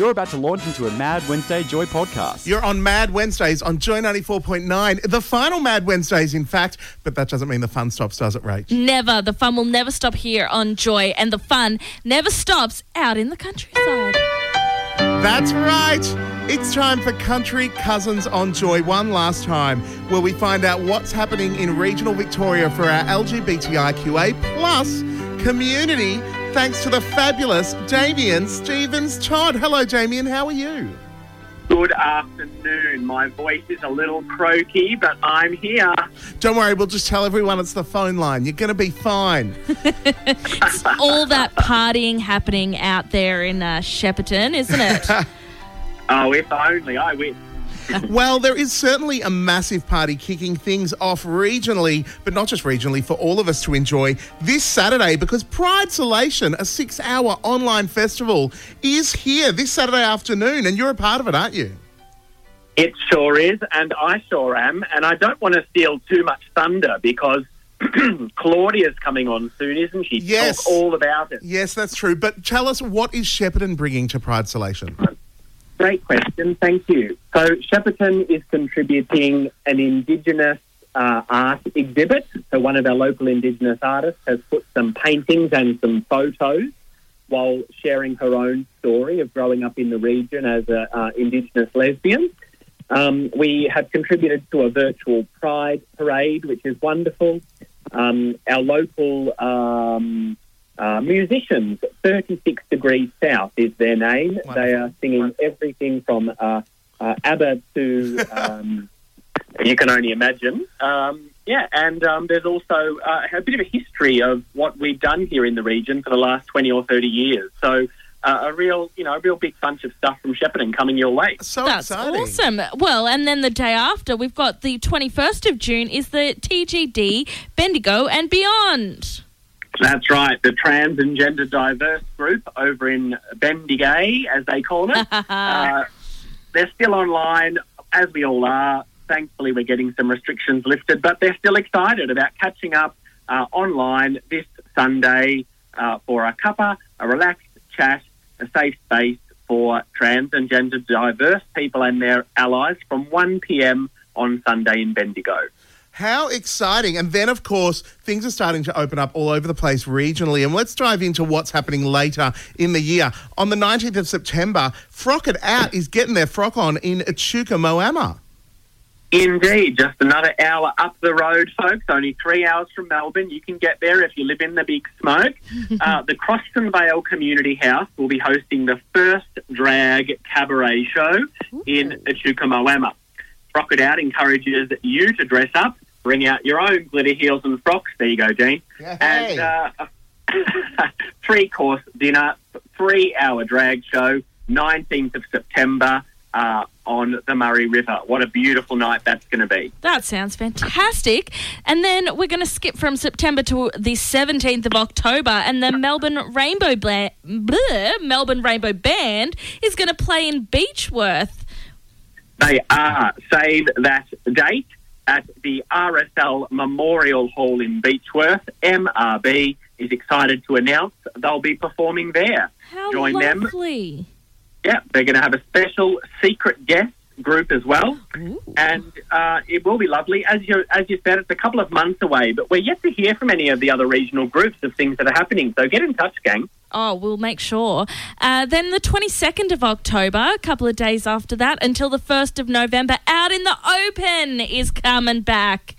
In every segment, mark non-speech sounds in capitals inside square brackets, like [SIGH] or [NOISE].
You're about to launch into a Mad Wednesday Joy podcast. You're on Mad Wednesdays on Joy 94.9. The final Mad Wednesdays, in fact, but that doesn't mean the fun stops, does it, Rach? Never. The fun will never stop here on Joy, and the fun never stops out in the countryside. That's right. It's time for Country Cousins on Joy one last time, where we find out what's happening in regional Victoria for our LGBTIQA plus community, thanks to the fabulous Damien Stevens Todd. Hello, Damien. How are you? Good afternoon. My voice is a little croaky, but I'm here. Don't worry, we'll just tell everyone it's the phone line. You're going to be fine. [LAUGHS] It's all that partying happening out there in uh, Shepparton, isn't it? [LAUGHS] Oh, if only I wish. [LAUGHS] well, there is certainly a massive party kicking things off regionally, but not just regionally, for all of us to enjoy this Saturday because Pride Solation, a six hour online festival, is here this Saturday afternoon, and you're a part of it, aren't you? It sure is, and I sure am. And I don't want to steal too much thunder because [CLEARS THROAT] Claudia's coming on soon, isn't she? Yes. Talk all about it. Yes, that's true. But tell us, what is Shepparton bringing to Pride Solation? Great question. Thank you. So, Shepparton is contributing an Indigenous uh, art exhibit. So, one of our local Indigenous artists has put some paintings and some photos while sharing her own story of growing up in the region as an uh, Indigenous lesbian. Um, we have contributed to a virtual Pride parade, which is wonderful. Um, our local um, uh, musicians, 36 Degrees South is their name. They are singing everything from uh, uh, ABBA to, um, [LAUGHS] you can only imagine. Um, yeah, and um, there's also uh, a bit of a history of what we've done here in the region for the last 20 or 30 years. So uh, a real, you know, a real big bunch of stuff from Shepparton coming your way. So That's exciting. awesome. Well, and then the day after, we've got the 21st of June is the TGD Bendigo and Beyond. That's right, the trans and gender diverse group over in Bendigay, as they call it. [LAUGHS] uh, they're still online, as we all are. Thankfully, we're getting some restrictions lifted, but they're still excited about catching up uh, online this Sunday uh, for a cuppa, a relaxed chat, a safe space for trans and gender diverse people and their allies from 1 p.m. on Sunday in Bendigo. How exciting. And then, of course, things are starting to open up all over the place regionally. And let's dive into what's happening later in the year. On the 19th of September, Frock It Out is getting their frock on in Echuca, Moama. Indeed, just another hour up the road, folks. Only three hours from Melbourne. You can get there if you live in the Big Smoke. [LAUGHS] uh, the Croston Vale Community House will be hosting the first drag cabaret show in Echuca Moama. Frock It Out encourages you to dress up, bring out your own glitter heels and frocks. There you go, Dean. Yeah, And uh, [LAUGHS] three course dinner, three hour drag show, 19th of September uh, on the Murray River. What a beautiful night that's going to be. That sounds fantastic. And then we're going to skip from September to the 17th of October, and the Melbourne Rainbow Bla- bleh, Melbourne Rainbow Band is going to play in Beechworth. They are. Save that date at the RSL Memorial Hall in Beechworth. MRB is excited to announce they'll be performing there. How Join them. lovely. Yeah, they're going to have a special secret guest group as well, and uh, it will be lovely. As you as you said, it's a couple of months away, but we're yet to hear from any of the other regional groups of things that are happening. So get in touch, gang. Oh, we'll make sure. Uh, then the 22nd of October, a couple of days after that, until the 1st of November, Out in the Open is coming back.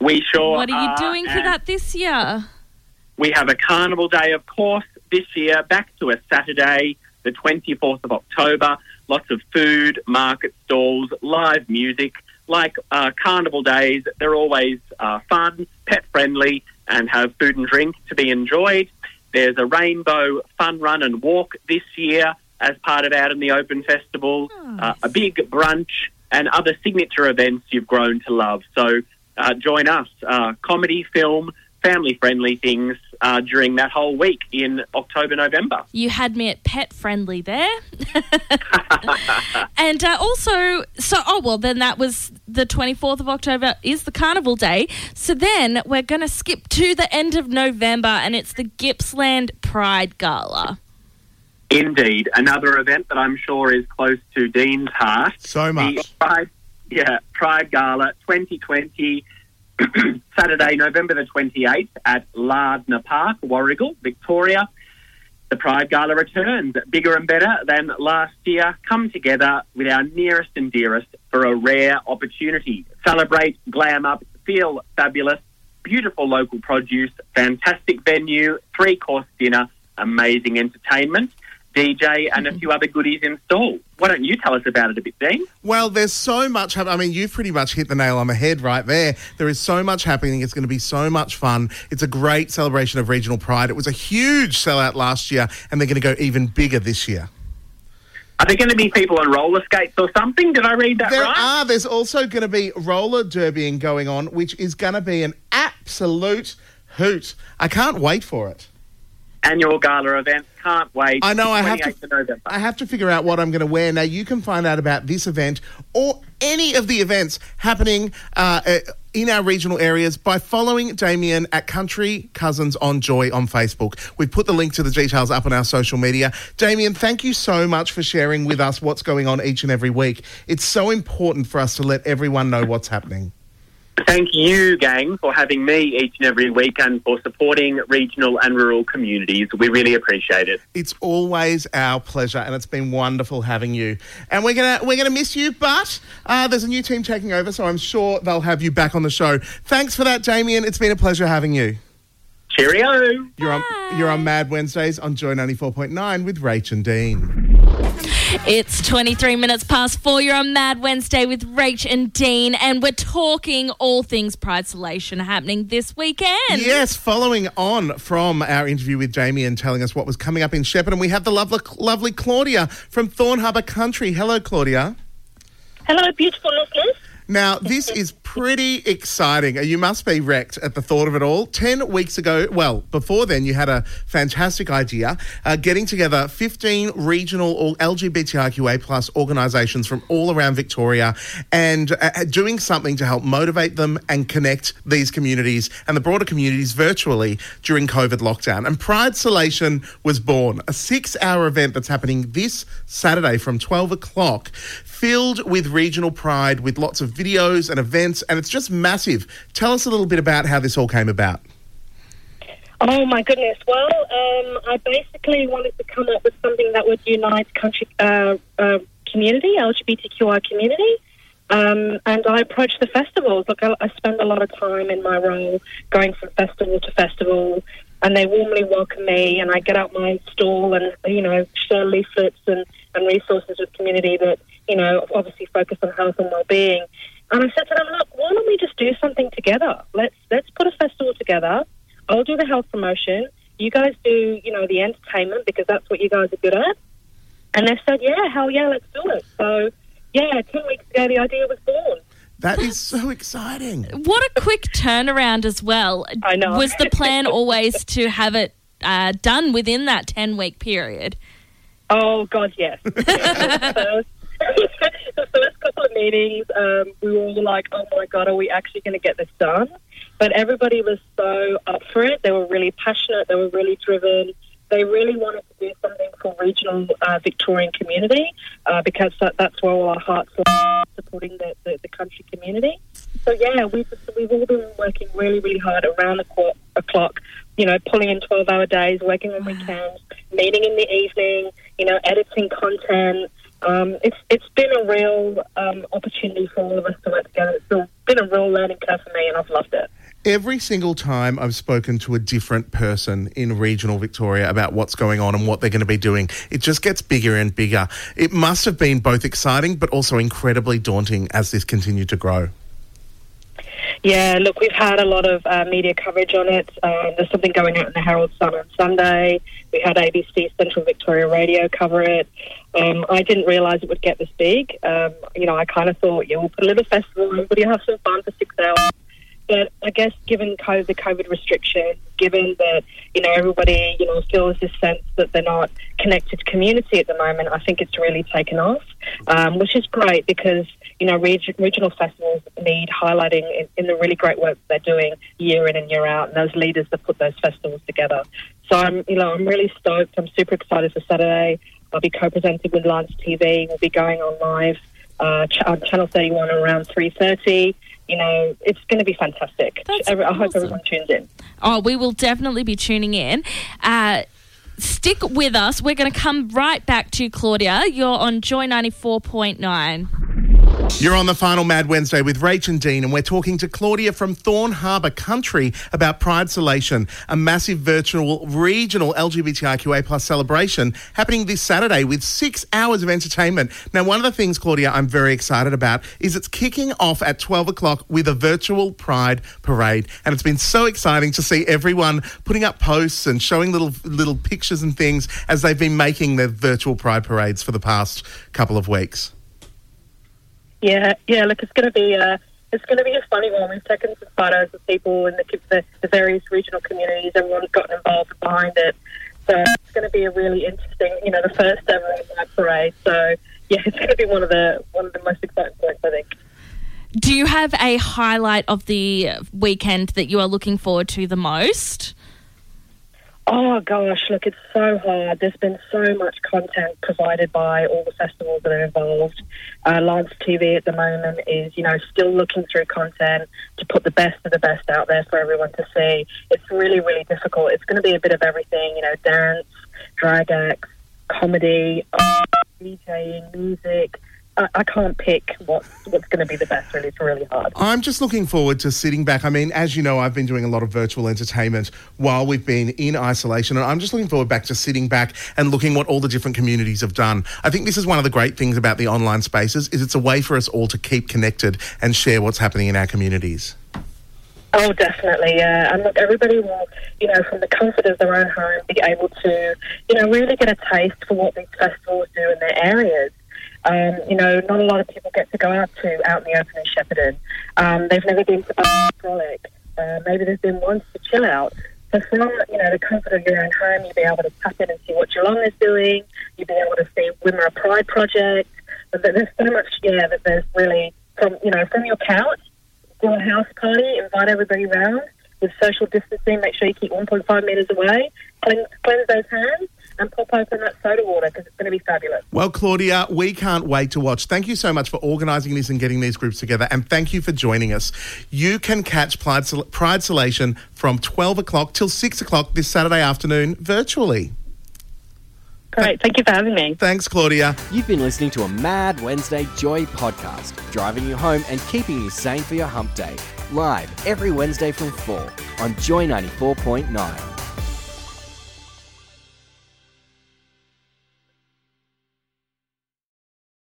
We sure. What are you doing for that this year? We have a carnival day, of course, this year, back to a Saturday, the 24th of October. Lots of food, market stalls, live music. Like uh, carnival days, they're always uh, fun, pet friendly, and have food and drink to be enjoyed. There's a rainbow fun run and walk this year as part of Out in the Open Festival, uh, a big brunch, and other signature events you've grown to love. So uh, join us, uh, comedy, film, family friendly things uh, during that whole week in October, November. You had me at pet friendly there. [LAUGHS] [LAUGHS] and uh, also, so, oh, well, then that was the 24th of October is the carnival day. So then we're going to skip to the end of November and it's the Gippsland Pride Gala. Indeed, another event that I'm sure is close to Dean's heart. So The much. Pride, yeah, Pride Gala 2020, [COUGHS] Saturday, November the 28th at Lardner Park, Warragul, Victoria. The Pride Gala returns, bigger and better than last year. Come together with our nearest and dearest for a rare opportunity. Celebrate, glam up, feel fabulous, beautiful local produce, fantastic venue, three course dinner, amazing entertainment, DJ, and a mm-hmm. few other goodies in store. Why don't you tell us about it a bit, Dean? Well, there's so much happening. I mean, you've pretty much hit the nail on the head right there. There is so much happening. It's going to be so much fun. It's a great celebration of regional pride. It was a huge sellout last year, and they're going to go even bigger this year. Are there going to be people on roller skates or something? Did I read that There right? are. There's also going to be roller derbying going on, which is going to be an absolute hoot. I can't wait for it. Annual gala event. Can't wait. I know, I have to- November. I have to figure out what I'm going to wear. Now, you can find out about this event or any of the events happening uh, uh, in our regional areas by following Damien at Country Cousins on Joy on Facebook. We've put the link to the details up on our social media. Damien, thank you so much for sharing with us what's going on each and every week. It's so important for us to let everyone know what's happening. Thank you, gang, for having me each and every week and for supporting regional and rural communities. We really appreciate it. It's always our pleasure, and it's been wonderful having you. And we're gonna we're gonna miss you, but uh, there's a new team taking over, so I'm sure they'll have you back on the show. Thanks for that, Damien. It's been a pleasure having you. Cheerio. You're on you're on Mad Wednesdays on Joy 94.9 with Rach and Dean. It's 23 minutes past four. You're on Mad Wednesday with Rach and Dean, and we're talking all things Pride Solation happening this weekend. Yes, following on from our interview with Jamie and telling us what was coming up in Shepparton, we have the lovely, lovely Claudia from Thorne Harbour Country. Hello, Claudia. Hello, beautiful listeners. Now, this is pretty exciting. You must be wrecked at the thought of it all. 10 weeks ago, well, before then, you had a fantastic idea uh, getting together 15 regional or LGBTIQA plus organisations from all around Victoria and uh, doing something to help motivate them and connect these communities and the broader communities virtually during COVID lockdown. And Pride Solation was born, a six hour event that's happening this Saturday from 12 o'clock filled with regional pride, with lots of videos and events, and it's just massive. Tell us a little bit about how this all came about. Oh my goodness. Well, um, I basically wanted to come up with something that would unite country uh, uh, community, LGBTQI community. Um, and I approached the festivals. Look, I, I spend a lot of time in my role going from festival to festival, and they warmly welcome me. And I get out my stall and you know share leaflets and, and resources with community that you know obviously focus on health and well-being. And I said to them, look, why don't we just do something together? Let's let's put a festival together. I'll do the health promotion. You guys do, you know, the entertainment because that's what you guys are good at. And they said, yeah, hell yeah, let's do it. So, yeah, 10 weeks ago, the idea was born. That is so exciting. What a quick turnaround as well. I know. Was the plan always to have it uh, done within that 10 week period? Oh, God, yes. [LAUGHS] the, first, the first couple of meetings, um, we were all like, oh my God, are we actually going to get this done? But everybody was so up for it. They were really passionate. They were really driven. They really wanted to do something for regional uh, Victorian community uh, because that, that's where all our hearts are supporting the, the, the country community. So yeah, we've just, we've all been working really really hard around the clock. You know, pulling in twelve hour days, working on weekends, meeting in the evening. You know, editing content. Um, it's it's been a real um, opportunity for all of us to work together. It's been a real learning curve for me, and I've loved it. Every single time I've spoken to a different person in regional Victoria about what's going on and what they're going to be doing, it just gets bigger and bigger. It must have been both exciting but also incredibly daunting as this continued to grow. Yeah, look, we've had a lot of uh, media coverage on it. Um, there's something going out in the Herald Sun on Sunday. We had ABC Central Victoria Radio cover it. Um, I didn't realise it would get this big. Um, you know, I kind of thought, yeah, we'll put a little festival, everybody have some fun for six hours. But I guess given COVID, the COVID restrictions, given that you know everybody you know feels this sense that they're not connected to community at the moment, I think it's really taken off, um, which is great because you know reg- regional festivals need highlighting in, in, the really great work they're doing year in and year out, and those leaders that put those festivals together. So I'm you know I'm really stoked. I'm super excited for Saturday. I'll be co-presenting with Lance TV. We'll be going on live uh, ch- on Channel 31 around 3:30 you know, it's going to be fantastic. That's I, awesome. hope everyone tunes in. Oh, we will definitely be tuning in. Uh, stick with us. We're going to come right back to Claudia. You're on Joy 94.9. You're on the final Mad Wednesday with Rach and Dean, and we're talking to Claudia from Thorne Harbour Country about Pride Solation, a massive virtual regional LGBTIQA plus celebration happening this Saturday with six hours of entertainment. Now, one of the things, Claudia, I'm very excited about is it's kicking off at 12 o'clock with a virtual Pride parade, and it's been so exciting to see everyone putting up posts and showing little little pictures and things as they've been making their virtual Pride parades for the past couple of weeks. Yeah, yeah. Look, it's going to be a it's going to be a funny one. We've taken some photos of people in the, the, the various regional communities. Everyone's gotten involved behind it, so it's going to be a really interesting. You know, the first ever parade. So yeah, [LAUGHS] it's going to be one of the one of the most exciting points, I think. Do you have a highlight of the weekend that you are looking forward to the most? Oh gosh, look, it's so hard. There's been so much content provided by all the festivals that are involved. Uh, Lance TV at the moment is, you know, still looking through content to put the best of the best out there for everyone to see. It's really, really difficult. It's going to be a bit of everything, you know, dance, drag acts, comedy, DJing, music I, I can't pick what, what's going to be the best. Really, it's really hard. I'm just looking forward to sitting back. I mean, as you know, I've been doing a lot of virtual entertainment while we've been in isolation, and I'm just looking forward back to sitting back and looking what all the different communities have done. I think this is one of the great things about the online spaces is it's a way for us all to keep connected and share what's happening in our communities. Oh, definitely, yeah. And look, everybody will, you know, from the comfort of their own home, be able to, you know, really get a taste for what these festivals do in their areas. Um, you know, not a lot of people get to go out to out in the open in Shepparton. Um, they've never been to Frolic. Uh, maybe there's been once to chill out. So from you know the comfort of your own home, you'll be able to tap in and see what Geelong is doing. You'll be able to see Wimmera Pride Project. But there's so much, yeah, that there's really from you know from your couch, do a house party, invite everybody round with social distancing. Make sure you keep 1.5 metres away. Cleanse, cleanse those hands and pop open that soda water because it's going to be fabulous. Well, Claudia, we can't wait to watch. Thank you so much for organising this and getting these groups together, and thank you for joining us. You can catch Pride, Pride Solation from 12 o'clock till 6 o'clock this Saturday afternoon virtually. Great. Thank you for having me. Thanks, Claudia. You've been listening to a Mad Wednesday Joy podcast, driving you home and keeping you sane for your hump day. Live every Wednesday from 4 on Joy 94.9.